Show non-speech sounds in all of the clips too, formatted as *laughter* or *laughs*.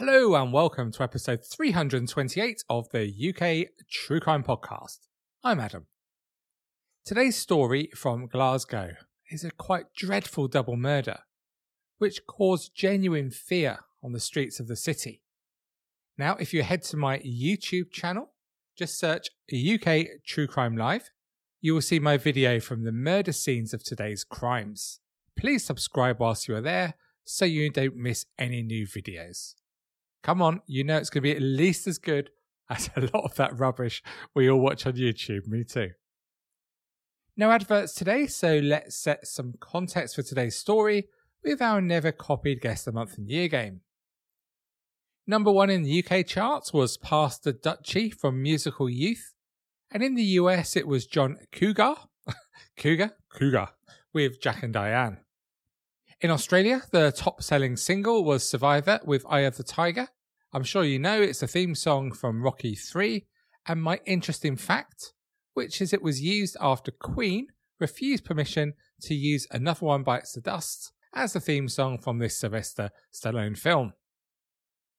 Hello and welcome to episode 328 of the UK True Crime Podcast. I'm Adam. Today's story from Glasgow is a quite dreadful double murder, which caused genuine fear on the streets of the city. Now, if you head to my YouTube channel, just search UK True Crime Live, you will see my video from the murder scenes of today's crimes. Please subscribe whilst you are there so you don't miss any new videos. Come on, you know it's going to be at least as good *laughs* as a lot of that rubbish we all watch on YouTube. Me too. No adverts today, so let's set some context for today's story with our never copied Guess the Month and Year game. Number one in the UK charts was Pass the Dutchie from Musical Youth, and in the US it was John Cougar, *laughs* Cougar, Cougar, with Jack and Diane. In Australia, the top selling single was Survivor with Eye of the Tiger. I'm sure you know it's a theme song from Rocky 3, and my interesting fact which is it was used after Queen refused permission to use Another One Bites the Dust as the theme song from this Sylvester Stallone film.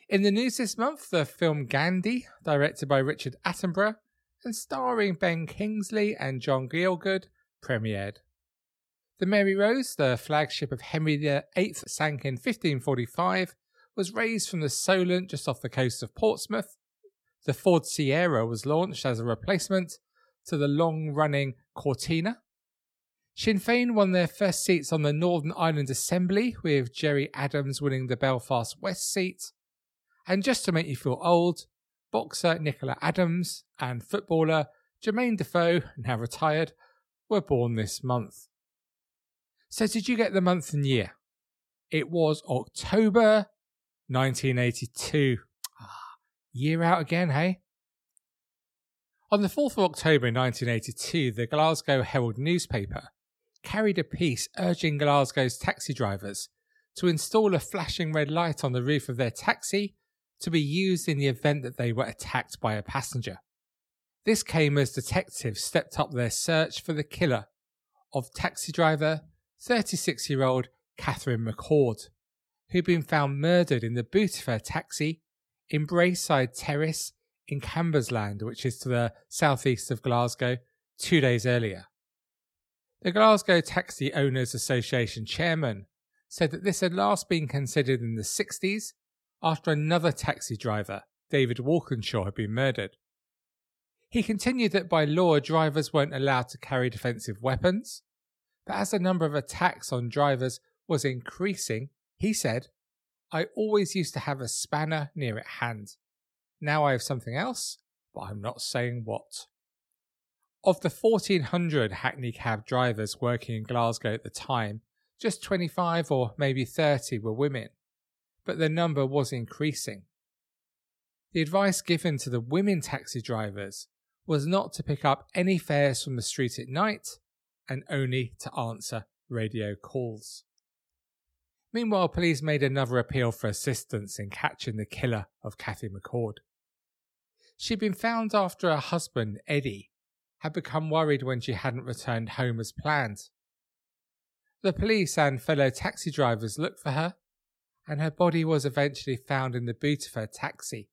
In the news this month, the film Gandhi, directed by Richard Attenborough and starring Ben Kingsley and John Gielgud, premiered. The Mary Rose, the flagship of Henry VIII, sank in 1545, was raised from the Solent just off the coast of Portsmouth. The Ford Sierra was launched as a replacement to the long running Cortina. Sinn Féin won their first seats on the Northern Ireland Assembly, with Gerry Adams winning the Belfast West seat. And just to make you feel old, boxer Nicola Adams and footballer Jermaine Defoe, now retired, were born this month. So, did you get the month and year? It was October 1982. Ah, year out again, hey? On the 4th of October 1982, the Glasgow Herald newspaper carried a piece urging Glasgow's taxi drivers to install a flashing red light on the roof of their taxi to be used in the event that they were attacked by a passenger. This came as detectives stepped up their search for the killer of taxi driver 36 year old Catherine McCord, who'd been found murdered in the boot of her taxi in Braeside Terrace in Cambuslang, which is to the southeast of Glasgow, two days earlier. The Glasgow Taxi Owners Association chairman said that this had last been considered in the 60s after another taxi driver, David Walkinshaw, had been murdered. He continued that by law drivers weren't allowed to carry defensive weapons, but as the number of attacks on drivers was increasing, he said, I always used to have a spanner near at hand. Now I have something else, but I'm not saying what. Of the 1,400 Hackney cab drivers working in Glasgow at the time, just 25 or maybe 30 were women, but the number was increasing. The advice given to the women taxi drivers was not to pick up any fares from the street at night and only to answer radio calls. Meanwhile, police made another appeal for assistance in catching the killer of Kathy McCord. She'd been found after her husband, Eddie, had become worried when she hadn't returned home as planned. The police and fellow taxi drivers looked for her, and her body was eventually found in the boot of her taxi,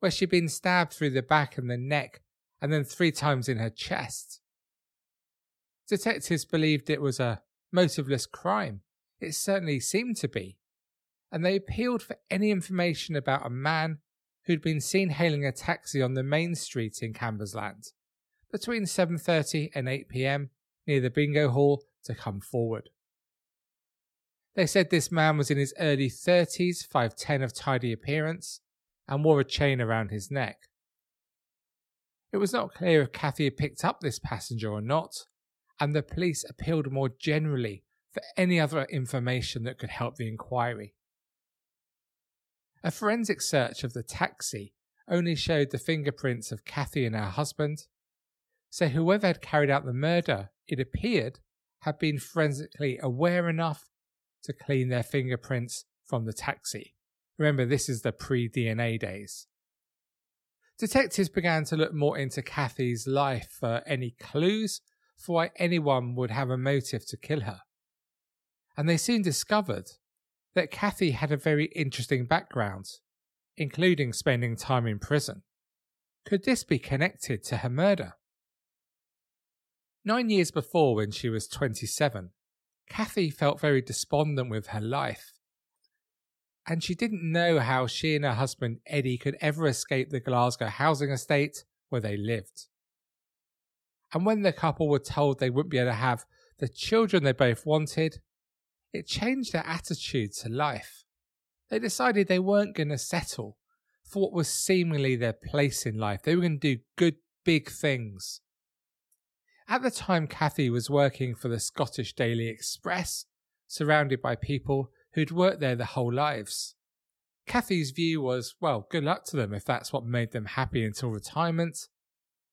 where she'd been stabbed through the back and the neck and then three times in her chest. Detectives believed it was a motiveless crime. It certainly seemed to be. And they appealed for any information about a man who'd been seen hailing a taxi on the main street in Cambuslang between 7:30 and 8 p.m. near the bingo hall to come forward. They said this man was in his early 30s, 5'10 of tidy appearance, and wore a chain around his neck. It was not clear if Kathy had picked up this passenger or not, and the police appealed more generally for any other information that could help the inquiry. A forensic search of the taxi only showed the fingerprints of Kathy and her husband, so whoever had carried out the murder, it appeared, had been forensically aware enough to clean their fingerprints from the taxi. Remember, this is the pre DNA days. Detectives began to look more into Kathy's life for any clues for why anyone would have a motive to kill her. And they soon discovered that Kathy had a very interesting background, including spending time in prison. Could this be connected to her murder? Nine years before, when she was 27, Kathy felt very despondent with her life. And she didn't know how she and her husband Eddie could ever escape the Glasgow housing estate where they lived. And when the couple were told they wouldn't be able to have the children they both wanted, it changed their attitude to life. They decided they weren't going to settle for what was seemingly their place in life. They were going to do good, big things. At the time, Kathy was working for the Scottish Daily Express, surrounded by people who'd worked there their whole lives. Kathy's view was, well, good luck to them if that's what made them happy until retirement.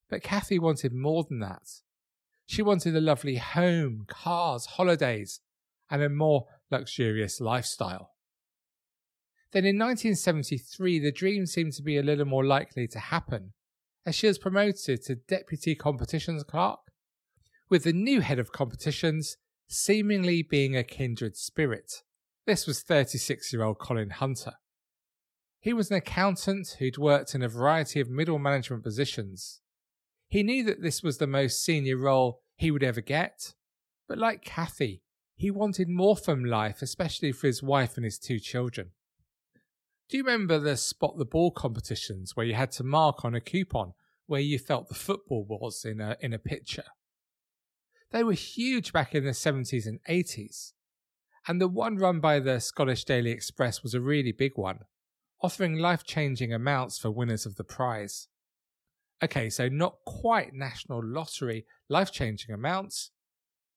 But Kathy wanted more than that. She wanted a lovely home, cars, holidays, and a more luxurious lifestyle. Then in 1973, the dream seemed to be a little more likely to happen, as she was promoted to Deputy Competitions Clerk, with the new head of competitions seemingly being a kindred spirit. This was 36 year old Colin Hunter. He was an accountant who'd worked in a variety of middle management positions. He knew that this was the most senior role he would ever get, but like Kathy, he wanted more from life, especially for his wife and his two children. Do you remember the spot the ball competitions where you had to mark on a coupon where you felt the football was in a in a picture? They were huge back in the 70s and 80s. And the one run by the Scottish Daily Express was a really big one, offering life changing amounts for winners of the prize. Okay, so not quite national lottery life changing amounts,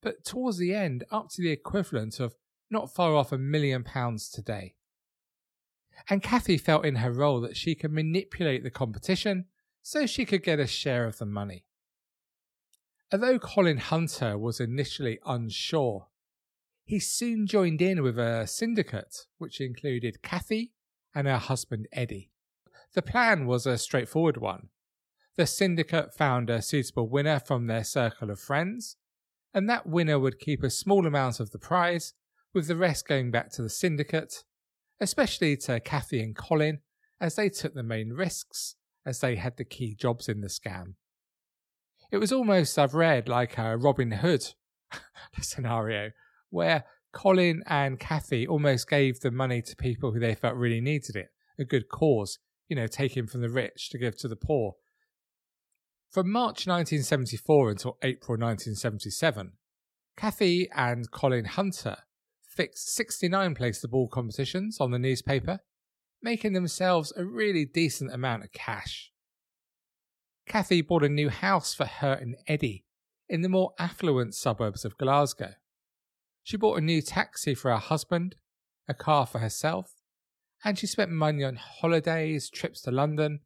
but towards the end, up to the equivalent of not far off a million pounds today. And Kathy felt in her role that she could manipulate the competition so she could get a share of the money. Although Colin Hunter was initially unsure, he soon joined in with a syndicate which included Kathy and her husband Eddie. The plan was a straightforward one. The syndicate found a suitable winner from their circle of friends and that winner would keep a small amount of the prize, with the rest going back to the syndicate, especially to Kathy and Colin, as they took the main risks, as they had the key jobs in the scam. It was almost, I've read, like a Robin Hood *laughs* scenario, where Colin and Kathy almost gave the money to people who they felt really needed it, a good cause, you know, taking from the rich to give to the poor, from March 1974 until April 1977, Kathy and Colin Hunter fixed 69 place the ball competitions on the newspaper, making themselves a really decent amount of cash. Kathy bought a new house for her and Eddie in the more affluent suburbs of Glasgow. She bought a new taxi for her husband, a car for herself, and she spent money on holidays, trips to London,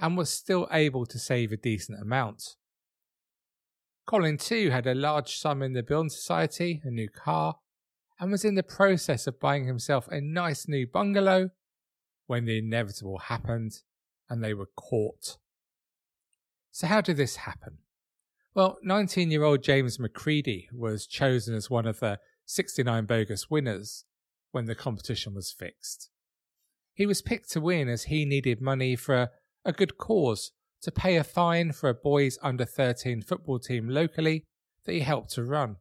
and was still able to save a decent amount. Colin, too, had a large sum in the Building Society, a new car, and was in the process of buying himself a nice new bungalow when the inevitable happened and they were caught. So, how did this happen? Well, 19 year old James McCready was chosen as one of the 69 bogus winners when the competition was fixed. He was picked to win as he needed money for a good cause to pay a fine for a boys under 13 football team locally that he helped to run.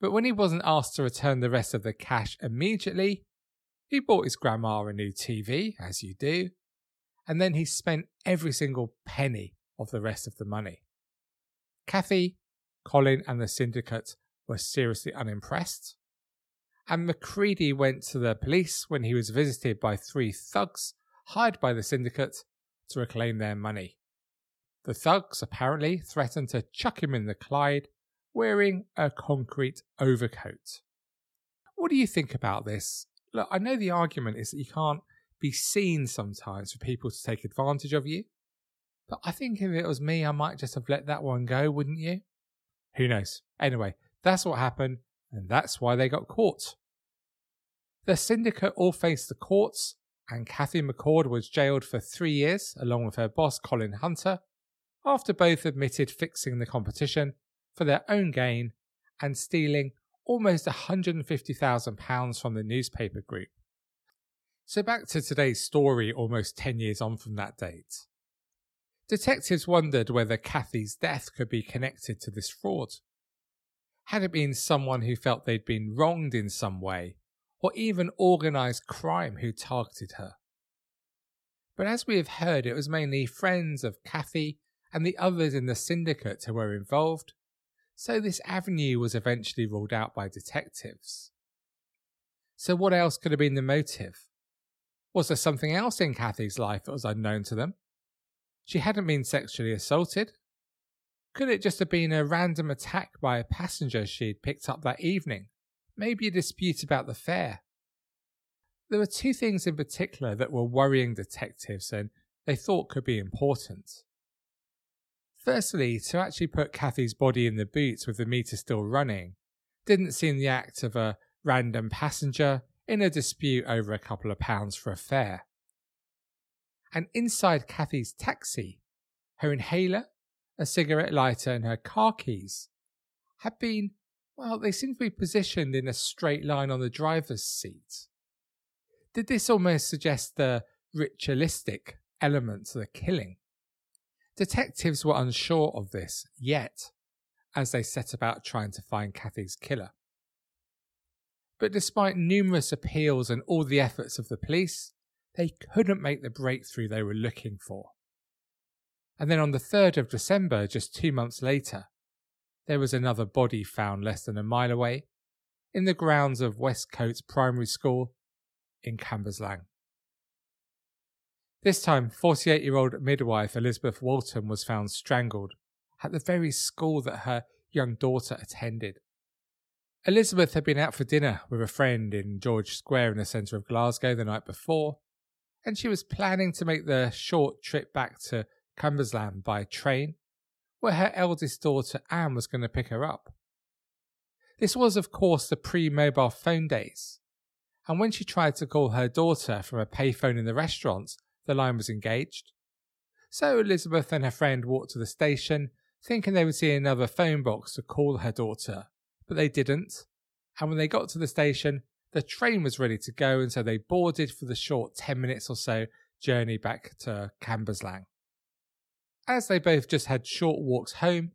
But when he wasn't asked to return the rest of the cash immediately, he bought his grandma a new TV, as you do, and then he spent every single penny of the rest of the money. Kathy, Colin, and the syndicate were seriously unimpressed, and McCready went to the police when he was visited by three thugs hired by the syndicate to reclaim their money. The thugs apparently threatened to chuck him in the Clyde wearing a concrete overcoat. What do you think about this? Look, I know the argument is that you can't be seen sometimes for people to take advantage of you. But I think if it was me, I might just have let that one go, wouldn't you? Who knows? Anyway, that's what happened, and that's why they got caught. The syndicate all faced the courts, and Kathy McCord was jailed for three years along with her boss Colin Hunter after both admitted fixing the competition for their own gain and stealing almost £150,000 from the newspaper group. So, back to today's story almost 10 years on from that date. Detectives wondered whether Kathy's death could be connected to this fraud. Had it been someone who felt they'd been wronged in some way, or even organised crime who targeted her? But as we have heard, it was mainly friends of Kathy and the others in the syndicate who were involved, so this avenue was eventually ruled out by detectives. So, what else could have been the motive? Was there something else in Kathy's life that was unknown to them? She hadn't been sexually assaulted. Could it just have been a random attack by a passenger she'd picked up that evening? Maybe a dispute about the fare. There were two things in particular that were worrying detectives and they thought could be important. Firstly, to actually put Kathy's body in the boot with the meter still running didn't seem the act of a random passenger in a dispute over a couple of pounds for a fare and inside Kathy's taxi, her inhaler, a cigarette lighter, and her car keys had been, well, they seem to be positioned in a straight line on the driver's seat. Did this almost suggest the ritualistic element to the killing? Detectives were unsure of this yet as they set about trying to find Kathy's killer. But despite numerous appeals and all the efforts of the police, they couldn't make the breakthrough they were looking for. And then on the 3rd of December, just two months later, there was another body found less than a mile away in the grounds of Westcoats Primary School in Cambuslang. This time, 48 year old midwife Elizabeth Walton was found strangled at the very school that her young daughter attended. Elizabeth had been out for dinner with a friend in George Square in the centre of Glasgow the night before and she was planning to make the short trip back to Cambuslang by train, where her eldest daughter Anne was going to pick her up. This was, of course, the pre mobile phone days, and when she tried to call her daughter from a payphone in the restaurant, the line was engaged. So Elizabeth and her friend walked to the station, thinking they would see another phone box to call her daughter, but they didn't. And when they got to the station, the train was ready to go, and so they boarded for the short 10 minutes or so journey back to Cambuslang. As they both just had short walks home,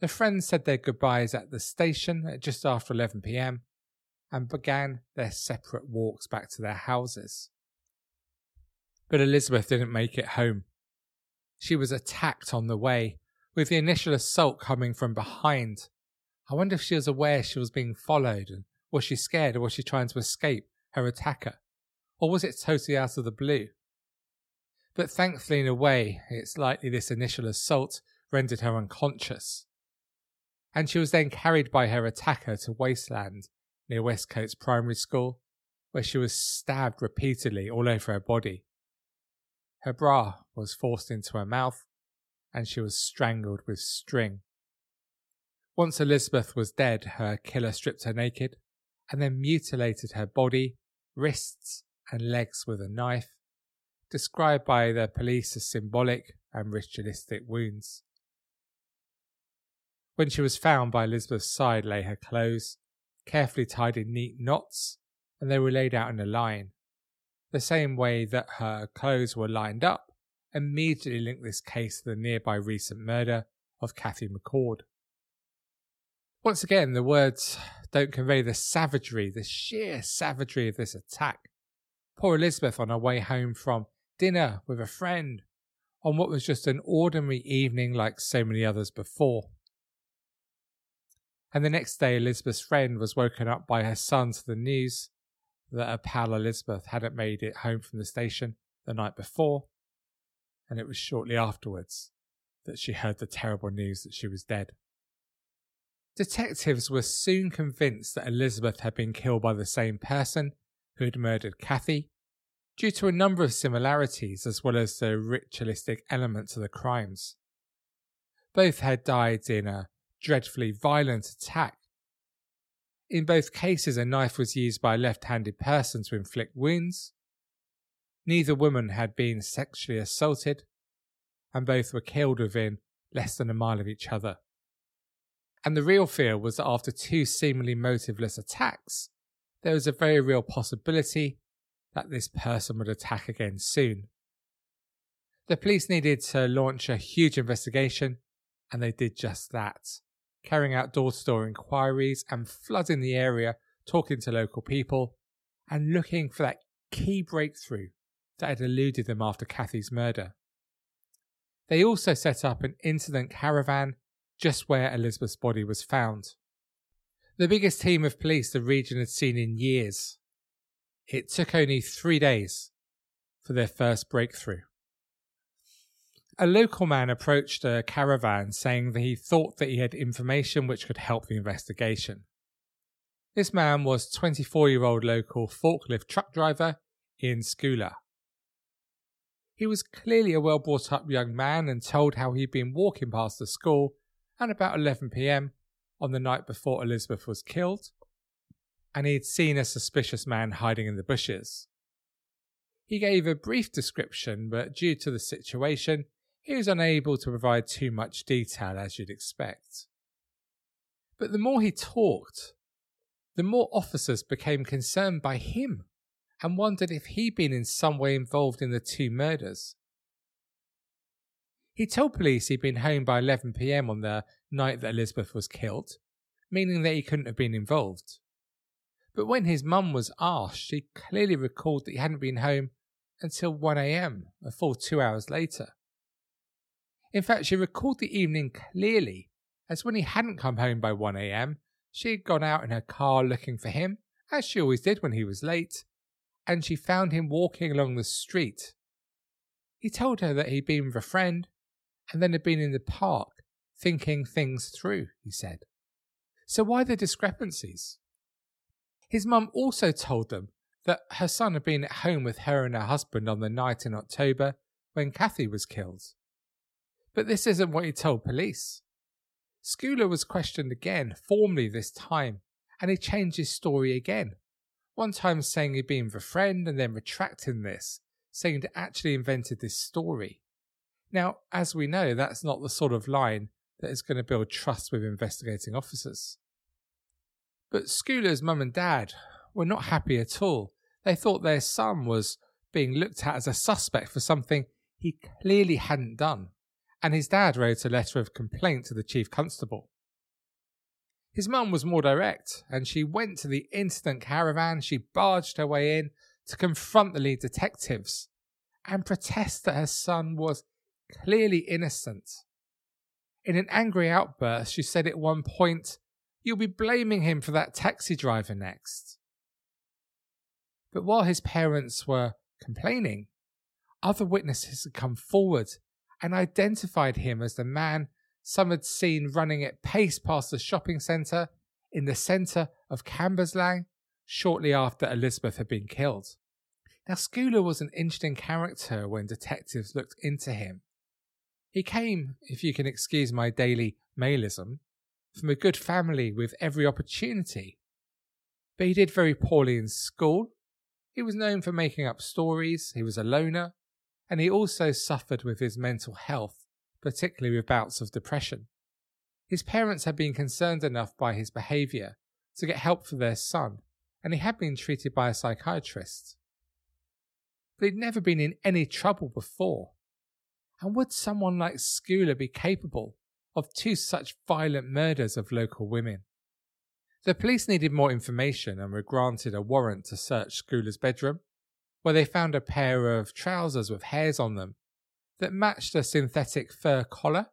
the friends said their goodbyes at the station at just after 11 pm and began their separate walks back to their houses. But Elizabeth didn't make it home. She was attacked on the way, with the initial assault coming from behind. I wonder if she was aware she was being followed and was she scared or was she trying to escape her attacker? Or was it totally out of the blue? But thankfully, in a way, it's likely this initial assault rendered her unconscious. And she was then carried by her attacker to Wasteland near Westcoats primary school, where she was stabbed repeatedly all over her body. Her bra was forced into her mouth, and she was strangled with string. Once Elizabeth was dead, her killer stripped her naked, and then mutilated her body, wrists, and legs with a knife, described by the police as symbolic and ritualistic wounds. When she was found by Elizabeth's side lay her clothes, carefully tied in neat knots, and they were laid out in a line. The same way that her clothes were lined up immediately linked this case to the nearby recent murder of Kathy McCord. Once again, the words don't convey the savagery, the sheer savagery of this attack. Poor Elizabeth on her way home from dinner with a friend on what was just an ordinary evening like so many others before. And the next day, Elizabeth's friend was woken up by her son to the news that her pal Elizabeth hadn't made it home from the station the night before, and it was shortly afterwards that she heard the terrible news that she was dead. Detectives were soon convinced that Elizabeth had been killed by the same person who had murdered Kathy, due to a number of similarities as well as the ritualistic elements of the crimes. Both had died in a dreadfully violent attack. In both cases, a knife was used by a left handed person to inflict wounds. Neither woman had been sexually assaulted, and both were killed within less than a mile of each other. And the real fear was that after two seemingly motiveless attacks, there was a very real possibility that this person would attack again soon. The police needed to launch a huge investigation, and they did just that, carrying out door to door inquiries and flooding the area, talking to local people, and looking for that key breakthrough that had eluded them after Kathy's murder. They also set up an incident caravan just where Elizabeth's body was found. The biggest team of police the region had seen in years. It took only three days for their first breakthrough. A local man approached a caravan saying that he thought that he had information which could help the investigation. This man was 24 year old local forklift truck driver Iain Scoular. He was clearly a well brought up young man and told how he'd been walking past the school at about 11 pm on the night before Elizabeth was killed, and he'd seen a suspicious man hiding in the bushes. He gave a brief description, but due to the situation, he was unable to provide too much detail as you'd expect. But the more he talked, the more officers became concerned by him and wondered if he'd been in some way involved in the two murders. He told police he'd been home by 11 pm on the night that Elizabeth was killed, meaning that he couldn't have been involved. But when his mum was asked, she clearly recalled that he hadn't been home until 1am, a full two hours later. In fact, she recalled the evening clearly, as when he hadn't come home by 1am, she had gone out in her car looking for him, as she always did when he was late, and she found him walking along the street. He told her that he'd been with a friend and then had been in the park thinking things through, he said. So why the discrepancies? His mum also told them that her son had been at home with her and her husband on the night in October when Kathy was killed. But this isn't what he told police. Scoular was questioned again, formally this time, and he changed his story again one time saying he'd been with a friend and then retracting this, saying he'd actually invented this story. Now, as we know, that's not the sort of line that is going to build trust with investigating officers. But Scoular's mum and dad were not happy at all. They thought their son was being looked at as a suspect for something he clearly hadn't done, and his dad wrote a letter of complaint to the chief constable. His mum was more direct, and she went to the incident caravan. She barged her way in to confront the lead detectives and protest that her son was clearly innocent. In an angry outburst, she said at one point, You'll be blaming him for that taxi driver next. But while his parents were complaining, other witnesses had come forward and identified him as the man some had seen running at pace past the shopping centre in the centre of Cambuslang shortly after Elizabeth had been killed. Now, Scoular was an interesting character when detectives looked into him. He came, if you can excuse my daily mailism, from a good family with every opportunity. But he did very poorly in school. He was known for making up stories, he was a loner, and he also suffered with his mental health particularly with bouts of depression. His parents had been concerned enough by his behaviour to get help for their son, and he had been treated by a psychiatrist. But he'd never been in any trouble before. And would someone like Scoular be capable of two such violent murders of local women? The police needed more information and were granted a warrant to search Scoular's bedroom, where they found a pair of trousers with hairs on them that matched a synthetic fur collar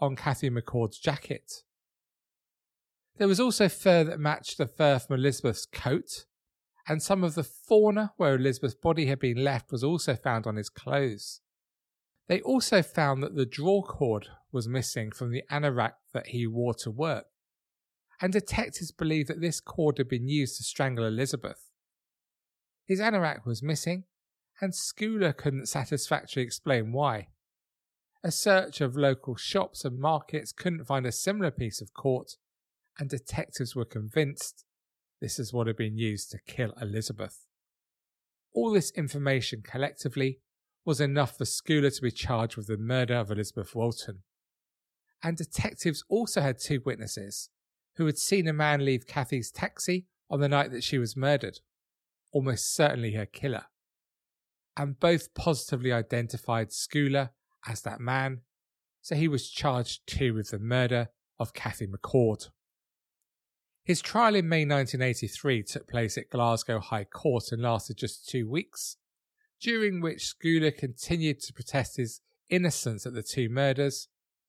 on Kathy McCord's jacket. There was also fur that matched the fur from Elizabeth's coat, and some of the fauna where Elizabeth's body had been left was also found on his clothes. They also found that the draw cord was missing from the anorak that he wore to work, and detectives believe that this cord had been used to strangle Elizabeth. His anorak was missing, and Scoular couldn't satisfactorily explain why. A search of local shops and markets couldn't find a similar piece of cord, and detectives were convinced this is what had been used to kill Elizabeth. All this information collectively was enough for Scoular to be charged with the murder of Elizabeth Walton. And detectives also had two witnesses who had seen a man leave Kathy's taxi on the night that she was murdered, almost certainly her killer. And both positively identified Scoular as that man, so he was charged too with the murder of Kathy McCord. His trial in May 1983 took place at Glasgow High Court and lasted just two weeks, during which Scoular continued to protest his innocence at the two murders,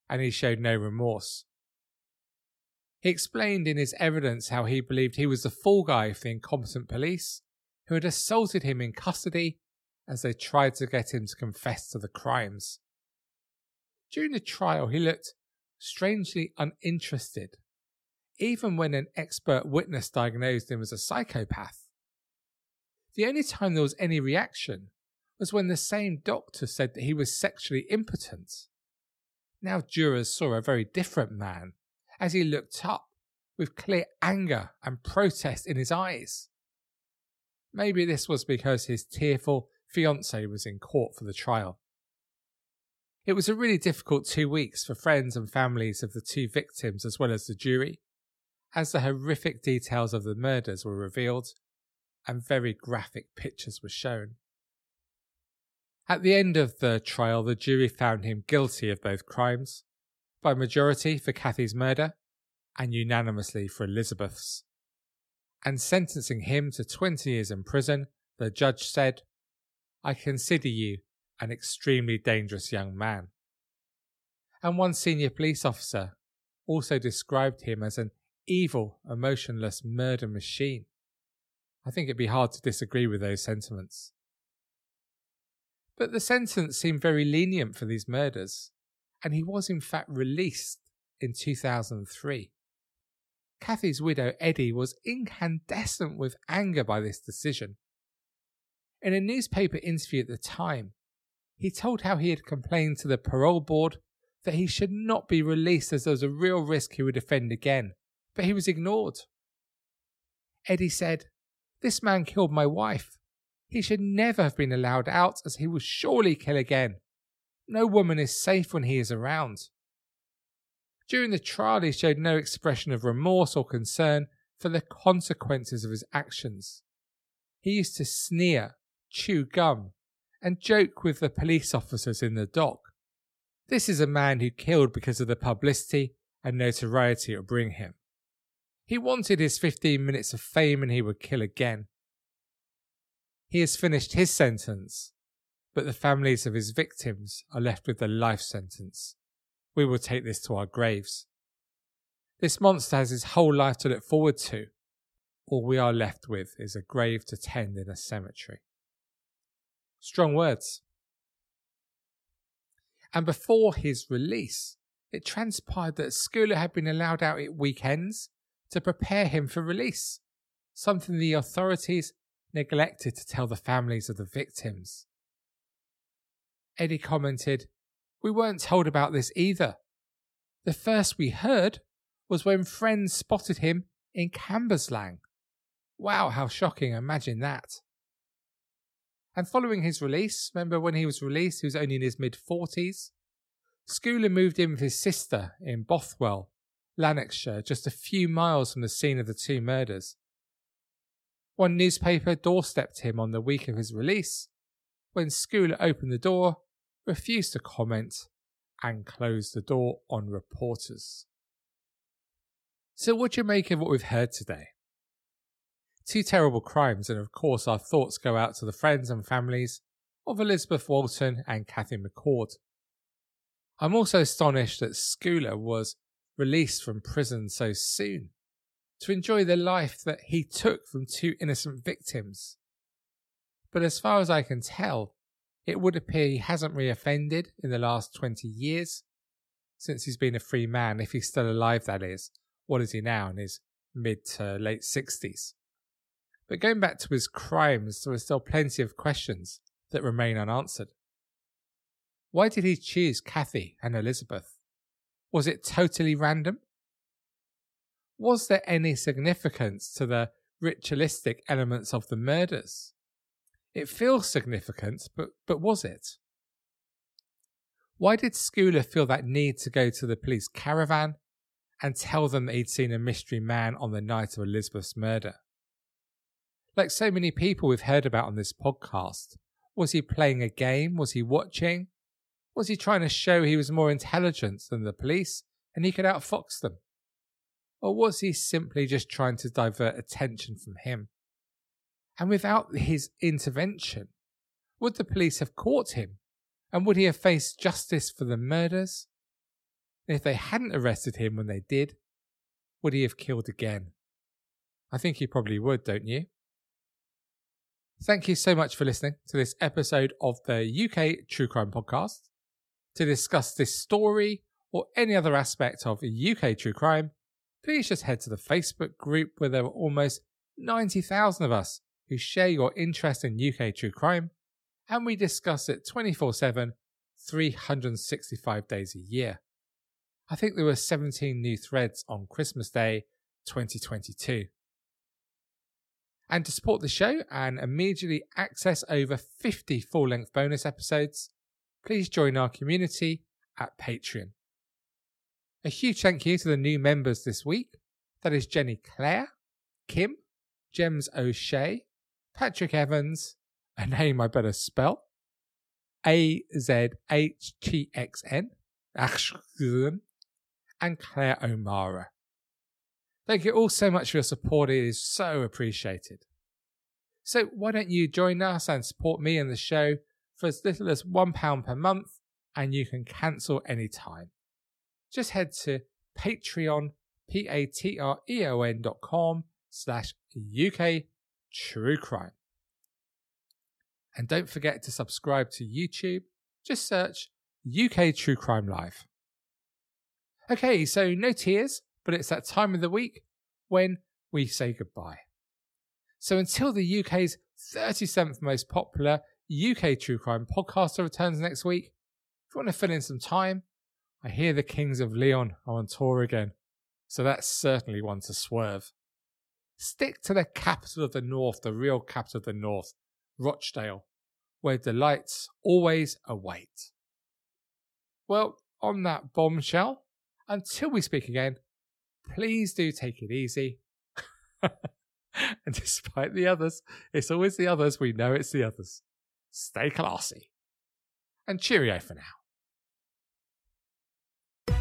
and he showed no remorse. He explained in his evidence how he believed he was the fall guy for the incompetent police who had assaulted him in custody as they tried to get him to confess to the crimes. During the trial, he looked strangely uninterested, even when an expert witness diagnosed him as a psychopath. The only time there was any reaction was when the same doctor said that he was sexually impotent. Now jurors saw a very different man as he looked up with clear anger and protest in his eyes. Maybe this was because his tearful fiancée was in court for the trial. It was a really difficult two weeks for friends and families of the two victims as well as the jury, as the horrific details of the murders were revealed and very graphic pictures were shown. At the end of the trial, the jury found him guilty of both crimes, by majority for Kathy's murder and unanimously for Elizabeth's. And sentencing him to 20 years in prison, the judge said, I consider you an extremely dangerous young man. And one senior police officer also described him as an evil, emotionless murder machine. I think it'd be hard to disagree with those sentiments. But the sentence seemed very lenient for these murders, and he was in fact released in 2003. Kathy's widow, Eddie, was incandescent with anger by this decision. In a newspaper interview at the time, he told how he had complained to the parole board that he should not be released as there was a real risk he would offend again, but he was ignored. Eddie said, This man killed my wife. He should never have been allowed out, as he will surely kill again. No woman is safe when he is around. During the trial, he showed no expression of remorse or concern for the consequences of his actions. He used to sneer, chew gum, and joke with the police officers in the dock. This is a man who killed because of the publicity and notoriety it would bring him. He wanted his 15 minutes of fame and he would kill again. He has finished his sentence, but the families of his victims are left with a life sentence. We will take this to our graves. This monster has his whole life to look forward to. All we are left with is a grave to tend in a cemetery. Strong words. And before his release, it transpired that Scoular had been allowed out at weekends to prepare him for release, something the authorities neglected to tell the families of the victims. Eddie commented, We weren't told about this either. The first we heard was when friends spotted him in Cambuslang. Wow, how shocking, imagine that. And following his release, remember when he was released, he was only in his mid 40s? Scoular moved in with his sister in Bothwell, Lanarkshire, just a few miles from the scene of the two murders. One newspaper doorstepped him on the week of his release. When Scoular opened the door, refused to comment, and closed the door on reporters. So, what do you make of what we've heard today? Two terrible crimes, and of course, our thoughts go out to the friends and families of Elizabeth Walton and Kathy McCord. I'm also astonished that Scoular was released from prison so soon to enjoy the life that he took from two innocent victims. But as far as I can tell, it would appear he hasn't reoffended in the last 20 years, since he's been a free man, if he's still alive, that is. What is he now, in his mid to late 60s? But going back to his crimes, there are still plenty of questions that remain unanswered. Why did he choose Kathy and Elizabeth? Was it totally random? Was there any significance to the ritualistic elements of the murders? It feels significant, but, but was it? Why did Scoular feel that need to go to the police caravan and tell them that he'd seen a mystery man on the night of Elizabeth's murder? Like so many people we've heard about on this podcast, was he playing a game? Was he watching? Was he trying to show he was more intelligent than the police and he could outfox them? Or was he simply just trying to divert attention from him? And without his intervention, would the police have caught him? And would he have faced justice for the murders? And if they hadn't arrested him when they did, would he have killed again? I think he probably would, don't you? Thank you so much for listening to this episode of the UK True Crime Podcast. To discuss this story or any other aspect of UK True Crime, please just head to the Facebook group where there are almost 90,000 of us who share your interest in UK True Crime, and we discuss it 24 7, 365 days a year. I think there were 17 new threads on Christmas Day 2022. And to support the show and immediately access over 50 full length bonus episodes, please join our community at Patreon. A huge thank you to the new members this week. That is Jenny Clare, Kim, James O'Shea, Patrick Evans, a name I better spell, A Z H T X N, and Claire O'Mara. Thank you all so much for your support. It is so appreciated. So why don't you join us and support me and the show for as little as £1 per month and you can cancel anytime. Just head to Patreon, P-A-T-R-E-O-N dot com slash UK True Crime. And don't forget to subscribe to YouTube. Just search UK True Crime Live. Okay, so no tears, but it's that time of the week when we say goodbye. So until the UK's 37th most popular UK True Crime podcaster returns next week, if you want to fill in some time, I hear the Kings of Leon are on tour again, so that's certainly one to swerve. Stick to the capital of the North, the real capital of the North, Rochdale, where delights always await. Well, on that bombshell, until we speak again, please do take it easy. *laughs* and despite the others, it's always the others. We know it's the others. Stay classy. And cheerio for now.